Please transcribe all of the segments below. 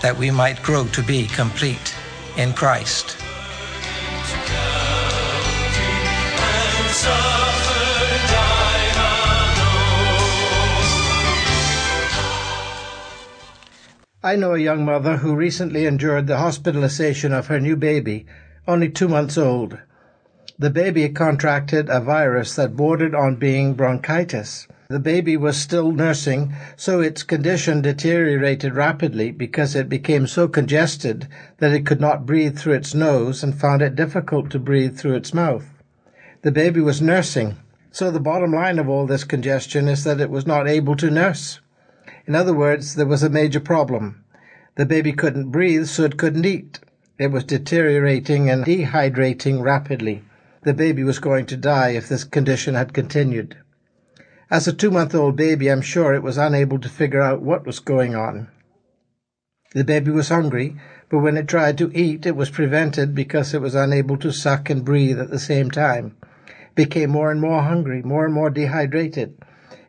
that we might grow to be complete in Christ. I know a young mother who recently endured the hospitalization of her new baby, only two months old. The baby contracted a virus that bordered on being bronchitis. The baby was still nursing, so its condition deteriorated rapidly because it became so congested that it could not breathe through its nose and found it difficult to breathe through its mouth. The baby was nursing, so the bottom line of all this congestion is that it was not able to nurse. In other words, there was a major problem. The baby couldn't breathe, so it couldn't eat. It was deteriorating and dehydrating rapidly. The baby was going to die if this condition had continued. As a two month old baby, I'm sure it was unable to figure out what was going on. The baby was hungry, but when it tried to eat, it was prevented because it was unable to suck and breathe at the same time. It became more and more hungry, more and more dehydrated.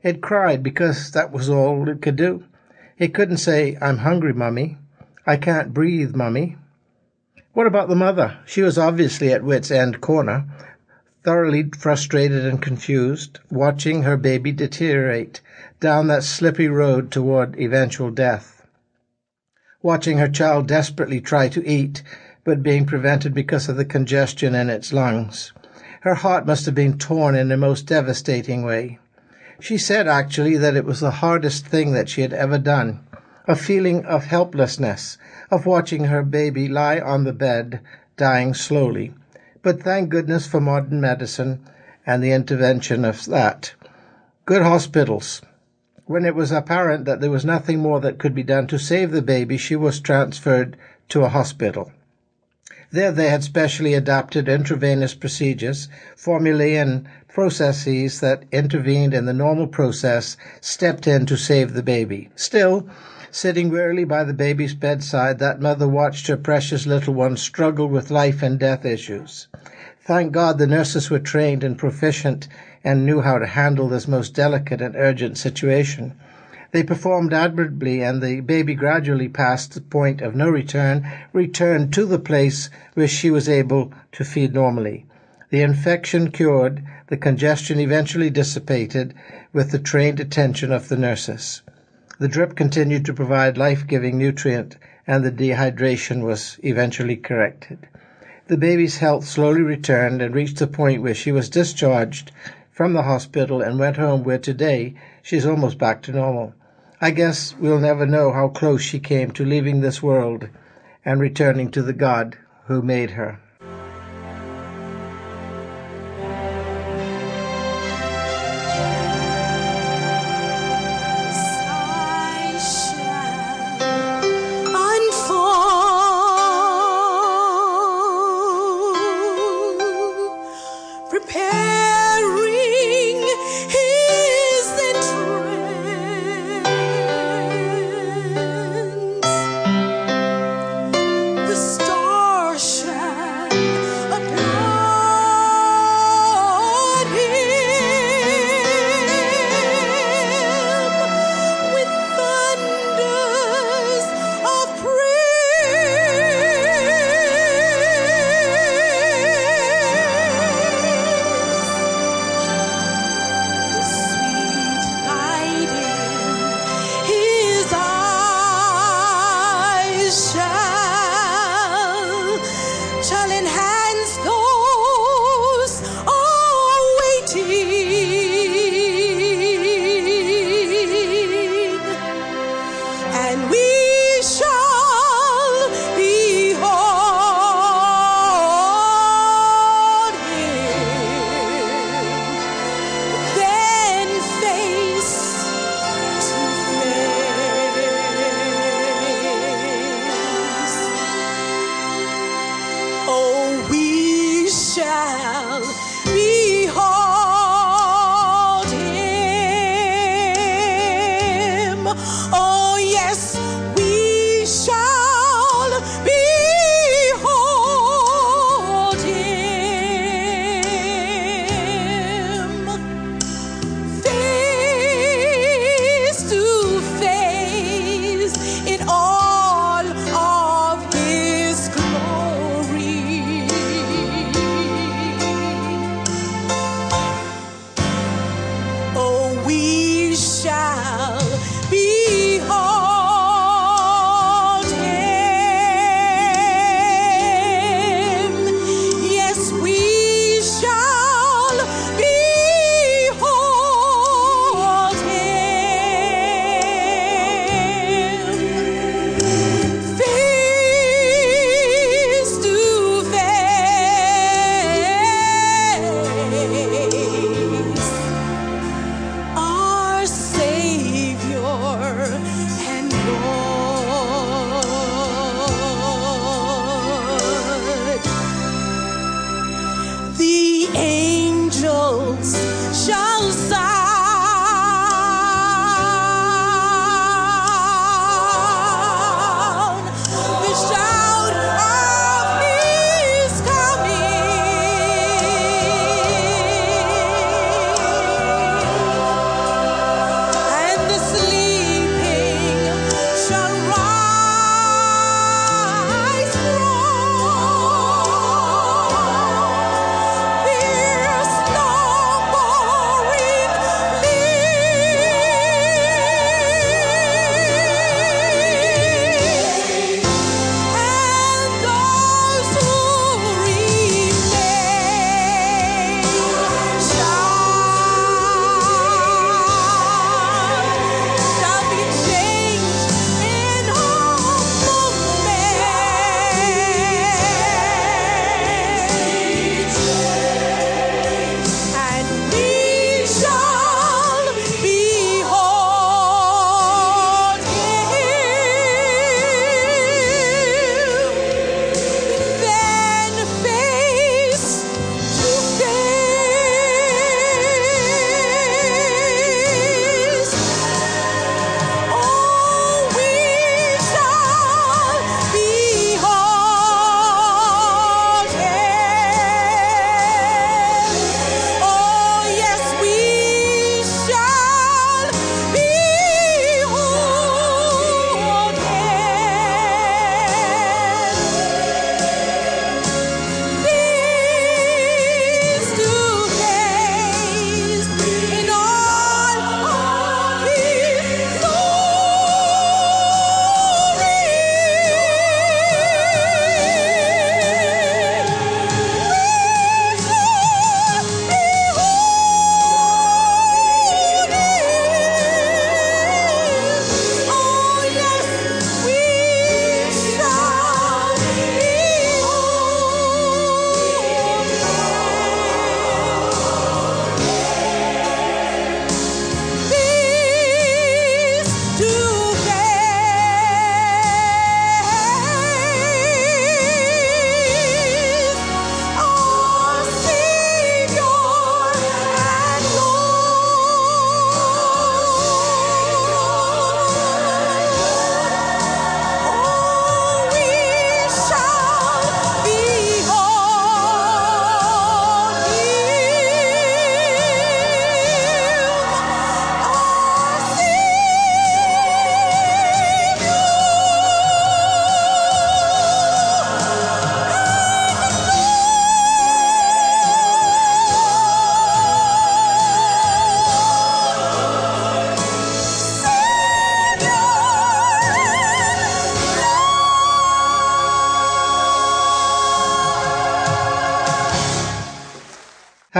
It cried because that was all it could do. It couldn't say, I'm hungry, mummy. I can't breathe, mummy. What about the mother? She was obviously at wit's end corner, thoroughly frustrated and confused, watching her baby deteriorate down that slippery road toward eventual death. Watching her child desperately try to eat, but being prevented because of the congestion in its lungs. Her heart must have been torn in a most devastating way. She said actually that it was the hardest thing that she had ever done. A feeling of helplessness, of watching her baby lie on the bed, dying slowly. But thank goodness for modern medicine and the intervention of that. Good hospitals. When it was apparent that there was nothing more that could be done to save the baby, she was transferred to a hospital. There they had specially adapted intravenous procedures, formulae and processes that intervened in the normal process, stepped in to save the baby. Still, sitting wearily by the baby's bedside, that mother watched her precious little one struggle with life and death issues. Thank God the nurses were trained and proficient and knew how to handle this most delicate and urgent situation. They performed admirably, and the baby gradually passed the point of no return, returned to the place where she was able to feed normally. The infection cured, the congestion eventually dissipated with the trained attention of the nurses. The drip continued to provide life-giving nutrient, and the dehydration was eventually corrected. The baby's health slowly returned and reached the point where she was discharged from the hospital and went home where today she's almost back to normal. I guess we'll never know how close she came to leaving this world and returning to the God who made her.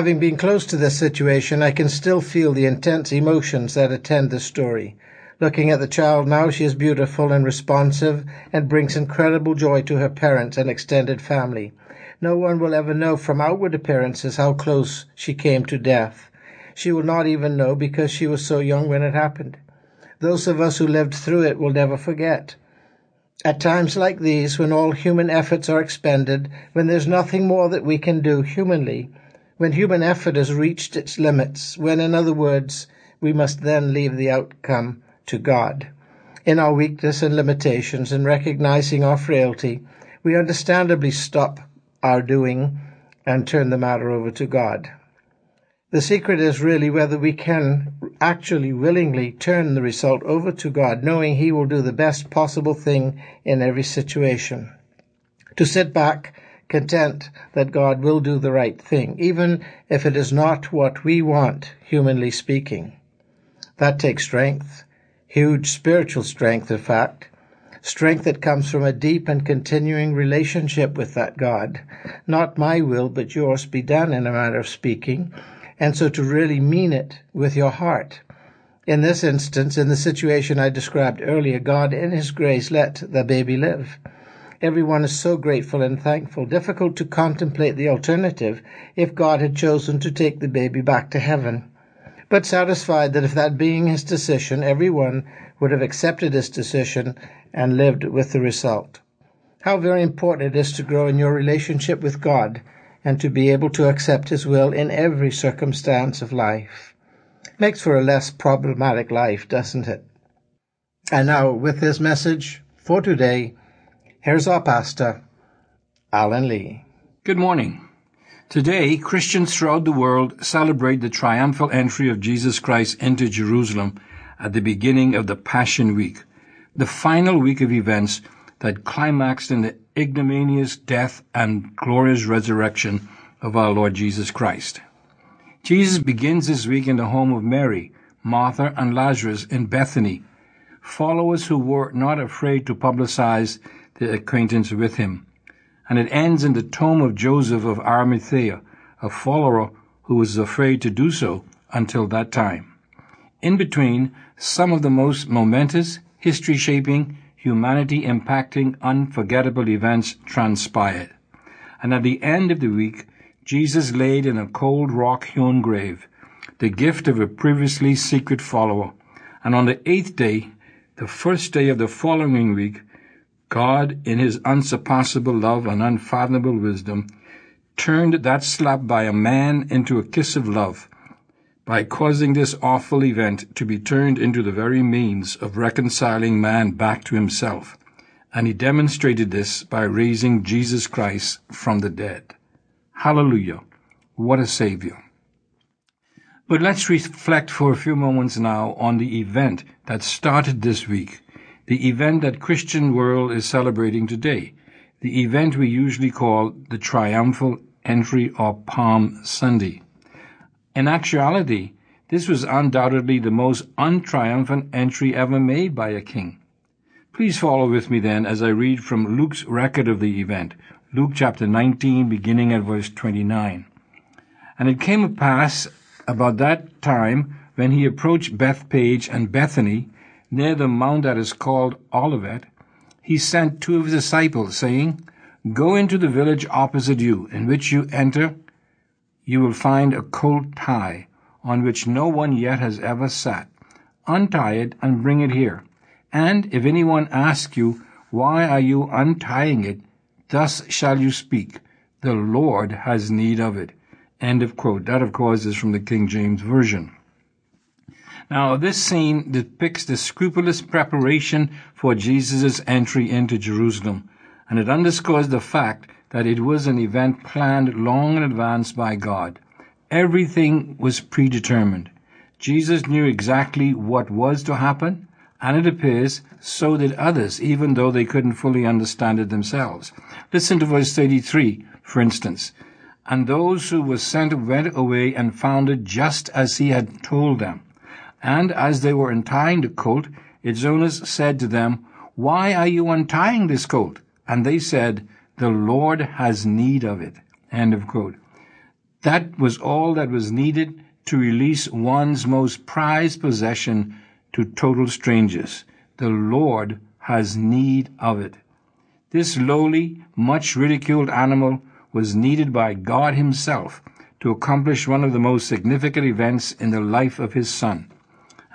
Having been close to this situation, I can still feel the intense emotions that attend this story. Looking at the child now, she is beautiful and responsive and brings incredible joy to her parents and extended family. No one will ever know from outward appearances how close she came to death. She will not even know because she was so young when it happened. Those of us who lived through it will never forget. At times like these, when all human efforts are expended, when there's nothing more that we can do humanly, when human effort has reached its limits, when, in other words, we must then leave the outcome to God. In our weakness and limitations, in recognizing our frailty, we understandably stop our doing and turn the matter over to God. The secret is really whether we can actually willingly turn the result over to God, knowing He will do the best possible thing in every situation. To sit back, content that God will do the right thing, even if it is not what we want, humanly speaking. That takes strength, huge spiritual strength, in fact, strength that comes from a deep and continuing relationship with that God. Not my will, but yours be done in a manner of speaking and so to really mean it with your heart. In this instance, in the situation I described earlier, God in His grace let the baby live. Everyone is so grateful and thankful. Difficult to contemplate the alternative if God had chosen to take the baby back to heaven. But satisfied that if that being His decision, everyone would have accepted His decision and lived with the result. How very important it is to grow in your relationship with God and to be able to accept His will in every circumstance of life. Makes for a less problematic life, doesn't it? And now, with this message for today, here's our pastor, Alan Lee. Good morning. Today, Christians throughout the world celebrate the triumphal entry of Jesus Christ into Jerusalem at the beginning of the Passion Week, the final week of events that climaxed in the ignominious death and glorious resurrection of our Lord Jesus Christ. Jesus begins this week in the home of Mary, Martha, and Lazarus in Bethany, followers who were not afraid to publicize their acquaintance with him. And it ends in the tomb of Joseph of Arimathea, a follower who was afraid to do so until that time. In between, some of the most momentous, history shaping, humanity impacting, unforgettable events transpired. And at the end of the week, Jesus laid in a cold rock hewn grave, the gift of a previously secret follower. And on the eighth day, the first day of the following week, God, in his unsurpassable love and unfathomable wisdom, turned that slap by a man into a kiss of love by causing this awful event to be turned into the very means of reconciling man back to himself. And he demonstrated this by raising Jesus Christ from the dead. Hallelujah. What a Savior. But let's reflect for a few moments now on the event that started this week, the event that Christian world is celebrating today, the event we usually call the triumphal entry or Palm Sunday. In actuality, this was undoubtedly the most untriumphant entry ever made by a king. Please follow with me then as I read from Luke's record of the event, Luke chapter 19, beginning at verse 29. And it came to pass about that time when he approached Bethphage and Bethany, near the mount that is called Olivet, he sent two of his disciples, saying, Go into the village opposite you, in which you enter, you will find a colt tie on which no one yet has ever sat. Untie it and bring it here. And if anyone asks you, Why are you untying it? Thus shall you speak, The Lord has need of it. End of quote. That, of course, is from the King James Version. Now, this scene depicts the scrupulous preparation for Jesus' entry into Jerusalem, and it underscores the fact that it was an event planned long in advance by God. Everything was predetermined. Jesus knew exactly what was to happen, and it appears so did others, even though they couldn't fully understand it themselves. Listen to verse 33, for instance. And those who were sent went away and found it just as he had told them. And as they were untying the colt, its owners said to them, Why are you untying this colt? And they said, the Lord has need of it. End of quote. That was all that was needed to release one's most prized possession to total strangers. The Lord has need of it. This lowly, much ridiculed animal was needed by God Himself to accomplish one of the most significant events in the life of His Son,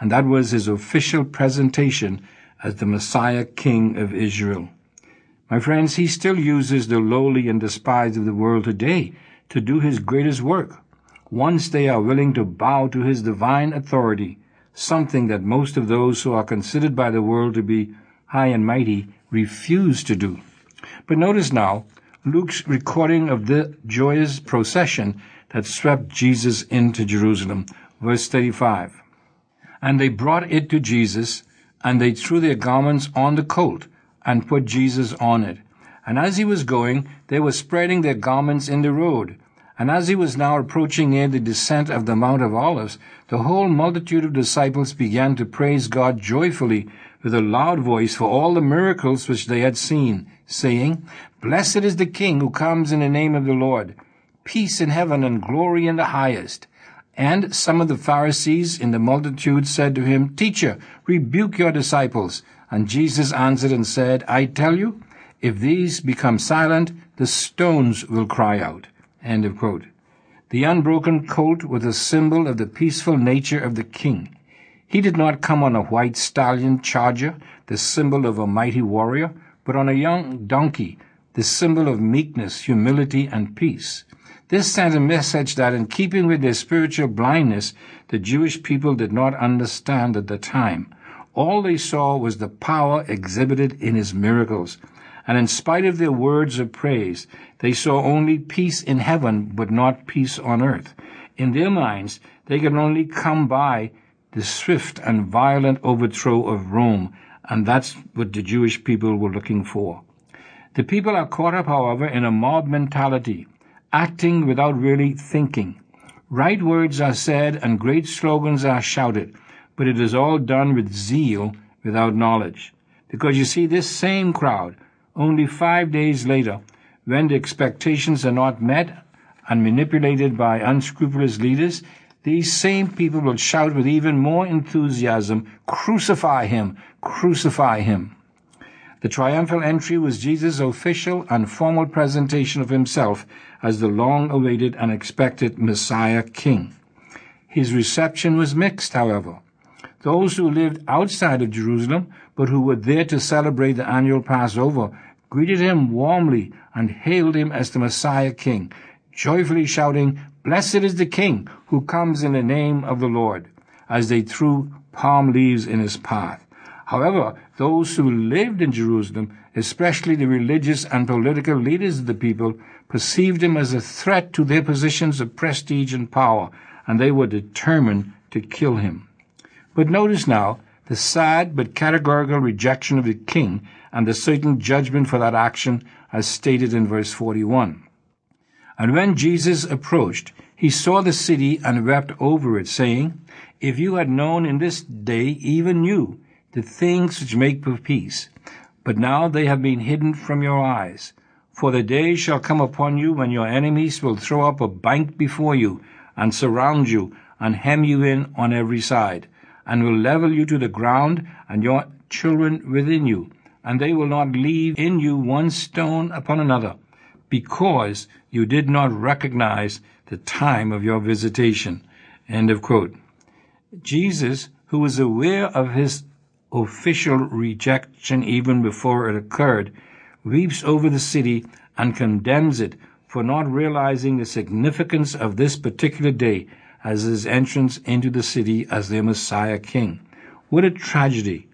and that was His official presentation as the Messiah King of Israel. My friends, He still uses the lowly and despised of the world today to do His greatest work, once they are willing to bow to His divine authority, something that most of those who are considered by the world to be high and mighty refuse to do. But notice now Luke's recording of the joyous procession that swept Jesus into Jerusalem. Verse 35. And they brought it to Jesus, and they threw their garments on the colt, and put Jesus on it. And as he was going, they were spreading their garments in the road. And as he was now approaching near the descent of the Mount of Olives, the whole multitude of disciples began to praise God joyfully with a loud voice for all the miracles which they had seen, saying, Blessed is the King who comes in the name of the Lord. Peace in heaven and glory in the highest. And some of the Pharisees in the multitude said to him, Teacher, rebuke your disciples. And Jesus answered and said, I tell you, if these become silent, the stones will cry out. End of quote. The unbroken colt was a symbol of the peaceful nature of the king. He did not come on a white stallion charger, the symbol of a mighty warrior, but on a young donkey, the symbol of meekness, humility, and peace. This sent a message that, in keeping with their spiritual blindness, the Jewish people did not understand at the time. All they saw was the power exhibited in his miracles. And in spite of their words of praise, they saw only peace in heaven, but not peace on earth. In their minds, they could only come by the swift and violent overthrow of Rome and that's what the Jewish people were looking for. The people are caught up, however, in a mob mentality, acting without really thinking. Right words are said and great slogans are shouted, but it is all done with zeal without knowledge. Because you see, this same crowd, only five days later, when the expectations are not met and manipulated by unscrupulous leaders, these same people will shout with even more enthusiasm, Crucify him! Crucify him! The triumphal entry was Jesus' official and formal presentation of himself as the long awaited and expected Messiah King. His reception was mixed, however. Those who lived outside of Jerusalem, but who were there to celebrate the annual Passover, greeted him warmly and hailed him as the Messiah King, joyfully shouting, Blessed is the King who comes in the name of the Lord, as they threw palm leaves in his path. However, those who lived in Jerusalem, especially the religious and political leaders of the people, perceived him as a threat to their positions of prestige and power, and they were determined to kill him. But notice now the sad but categorical rejection of the king and the certain judgment for that action as stated in verse 41. And when Jesus approached, he saw the city and wept over it, saying, If you had known in this day, even you, the things which make for peace, but now they have been hidden from your eyes. For the day shall come upon you when your enemies will throw up a bank before you, and surround you, and hem you in on every side, and will level you to the ground, and your children within you, and they will not leave in you one stone upon another because you did not recognize the time of your visitation. End of quote. Jesus, who was aware of his official rejection even before it occurred, weeps over the city and condemns it for not realizing the significance of this particular day as his entrance into the city as their Messiah King. What a tragedy!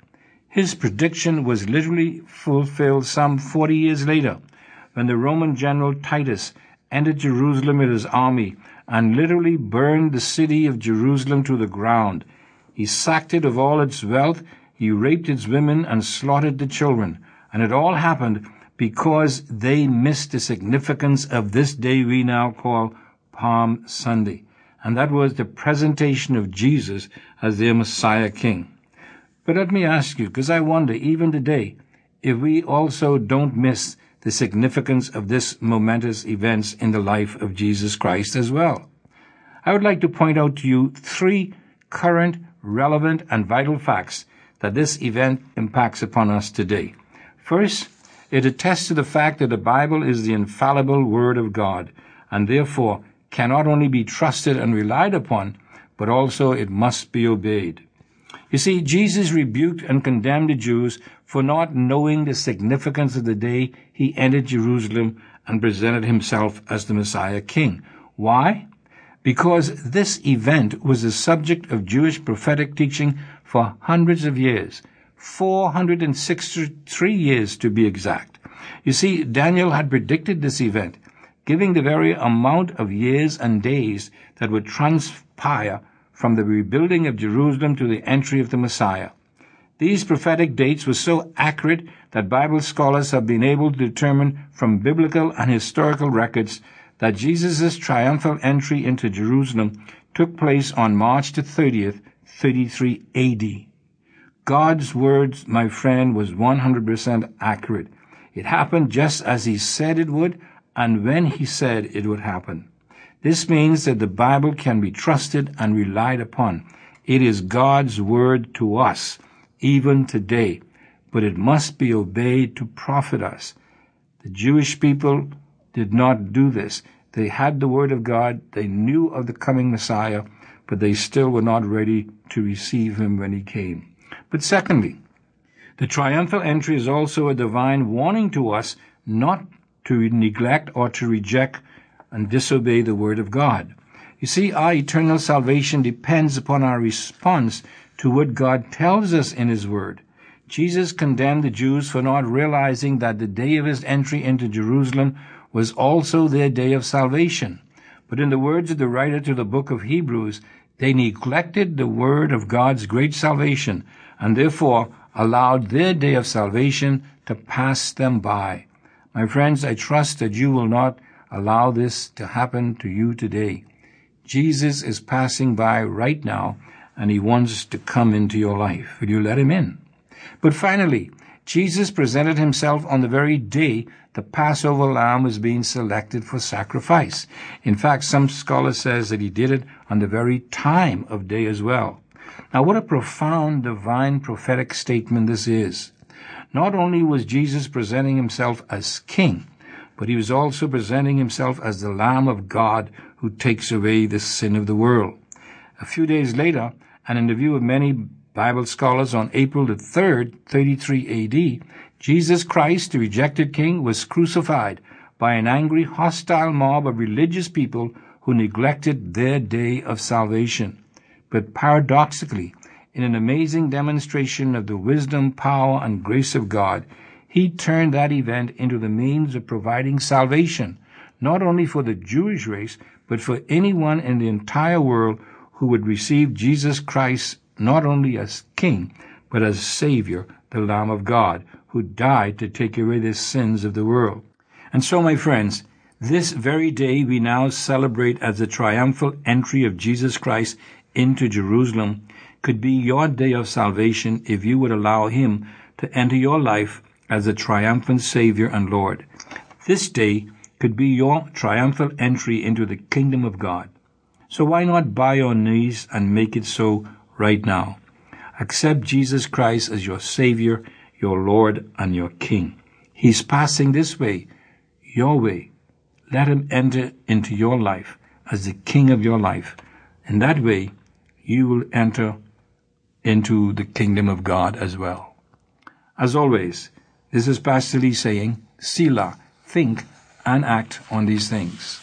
His prediction was literally fulfilled some 40 years later when the Roman general Titus entered Jerusalem with his army and literally burned the city of Jerusalem to the ground. He sacked it of all its wealth, he raped its women and slaughtered the children. And it all happened because they missed the significance of this day we now call Palm Sunday. And that was the presentation of Jesus as their Messiah King. But let me ask you, because I wonder, even today, if we also don't miss the significance of this momentous events in the life of Jesus Christ as well. I would like to point out to you three current, relevant, and vital facts that this event impacts upon us today. First, it attests to the fact that the Bible is the infallible Word of God, and therefore can not only be trusted and relied upon, but also it must be obeyed. You see, Jesus rebuked and condemned the Jews for not knowing the significance of the day he entered Jerusalem and presented himself as the Messiah King. Why? Because this event was the subject of Jewish prophetic teaching for hundreds of years, 463 years to be exact. You see, Daniel had predicted this event, giving the very amount of years and days that would transpire from the rebuilding of Jerusalem to the entry of the Messiah. These prophetic dates were so accurate that Bible scholars have been able to determine from biblical and historical records that Jesus' triumphal entry into Jerusalem took place on March the 30th, 33 AD. God's words, my friend, was 100% accurate. It happened just as he said it would and when he said it would happen. This means that the Bible can be trusted and relied upon. It is God's word to us, even today, but it must be obeyed to profit us. The Jewish people did not do this. They had the word of God, they knew of the coming Messiah, but they still were not ready to receive him when he came. But secondly, the triumphal entry is also a divine warning to us not to neglect or to reject and disobey the word of God. You see, our eternal salvation depends upon our response to what God tells us in His Word. Jesus condemned the Jews for not realizing that the day of His entry into Jerusalem was also their day of salvation. But in the words of the writer to the book of Hebrews, they neglected the word of God's great salvation and therefore allowed their day of salvation to pass them by. My friends, I trust that you will not allow this to happen to you today. Jesus is passing by right now and he wants to come into your life. Will you let him in? But finally, Jesus presented himself on the very day the Passover lamb was being selected for sacrifice. In fact, some scholars says that he did it on the very time of day as well. Now, what a profound divine prophetic statement this is. Not only was Jesus presenting himself as king, but he was also presenting himself as the Lamb of God who takes away the sin of the world. A few days later, and in the view of many Bible scholars on April the 3rd, 33 AD, Jesus Christ, the rejected king, was crucified by an angry, hostile mob of religious people who neglected their day of salvation. But paradoxically, in an amazing demonstration of the wisdom, power, and grace of God, he turned that event into the means of providing salvation, not only for the Jewish race, but for anyone in the entire world who would receive Jesus Christ not only as King, but as Savior, the Lamb of God, who died to take away the sins of the world. And so, my friends, this very day we now celebrate as the triumphal entry of Jesus Christ into Jerusalem could be your day of salvation if you would allow Him to enter your life as the triumphant Savior and Lord. This day could be your triumphal entry into the kingdom of God. So why not bow your knees and make it so right now? Accept Jesus Christ as your Savior your Lord and your King. He's passing this way, your way. Let him enter into your life as the King of your life. In that way, you will enter into the kingdom of God as well. As always, this is Pastor Lee saying, Selah, think and act on these things.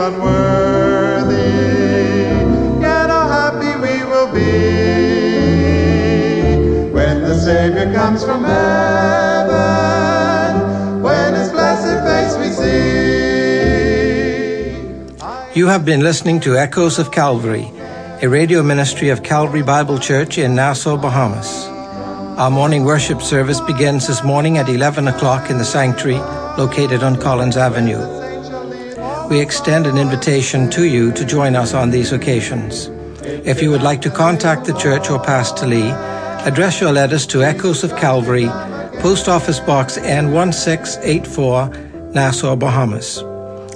Unworthy. You have been listening to Echoes of Calvary, a radio ministry of Calvary Bible Church in Nassau, Bahamas. Our morning worship service begins this morning at 11 o'clock in the sanctuary located on Collins Avenue. We extend an invitation to you to join us on these occasions. If you would like to contact the church or Pastor Lee, address your letters to Echoes of Calvary, Post Office Box N1684, Nassau, Bahamas.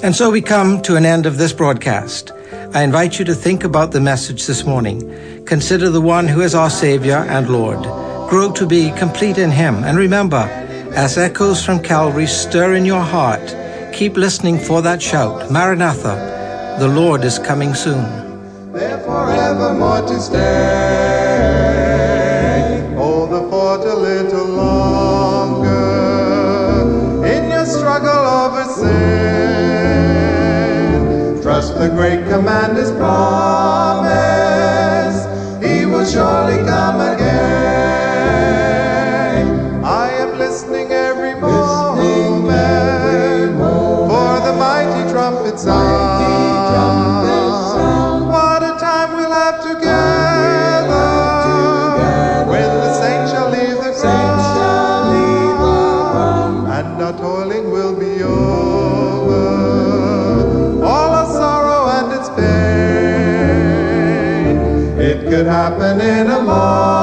And so we come to an end of this broadcast. I invite you to think about the message this morning. Consider the one who is our Savior and Lord. Grow to be complete in Him. And remember, as echoes from Calvary stir in your heart, keep listening for that shout Maranatha, the Lord is coming soon. There forevermore to stay. Hold the fort a little longer in your struggle over sin. Trust the great commander's promise. He will surely come again. It could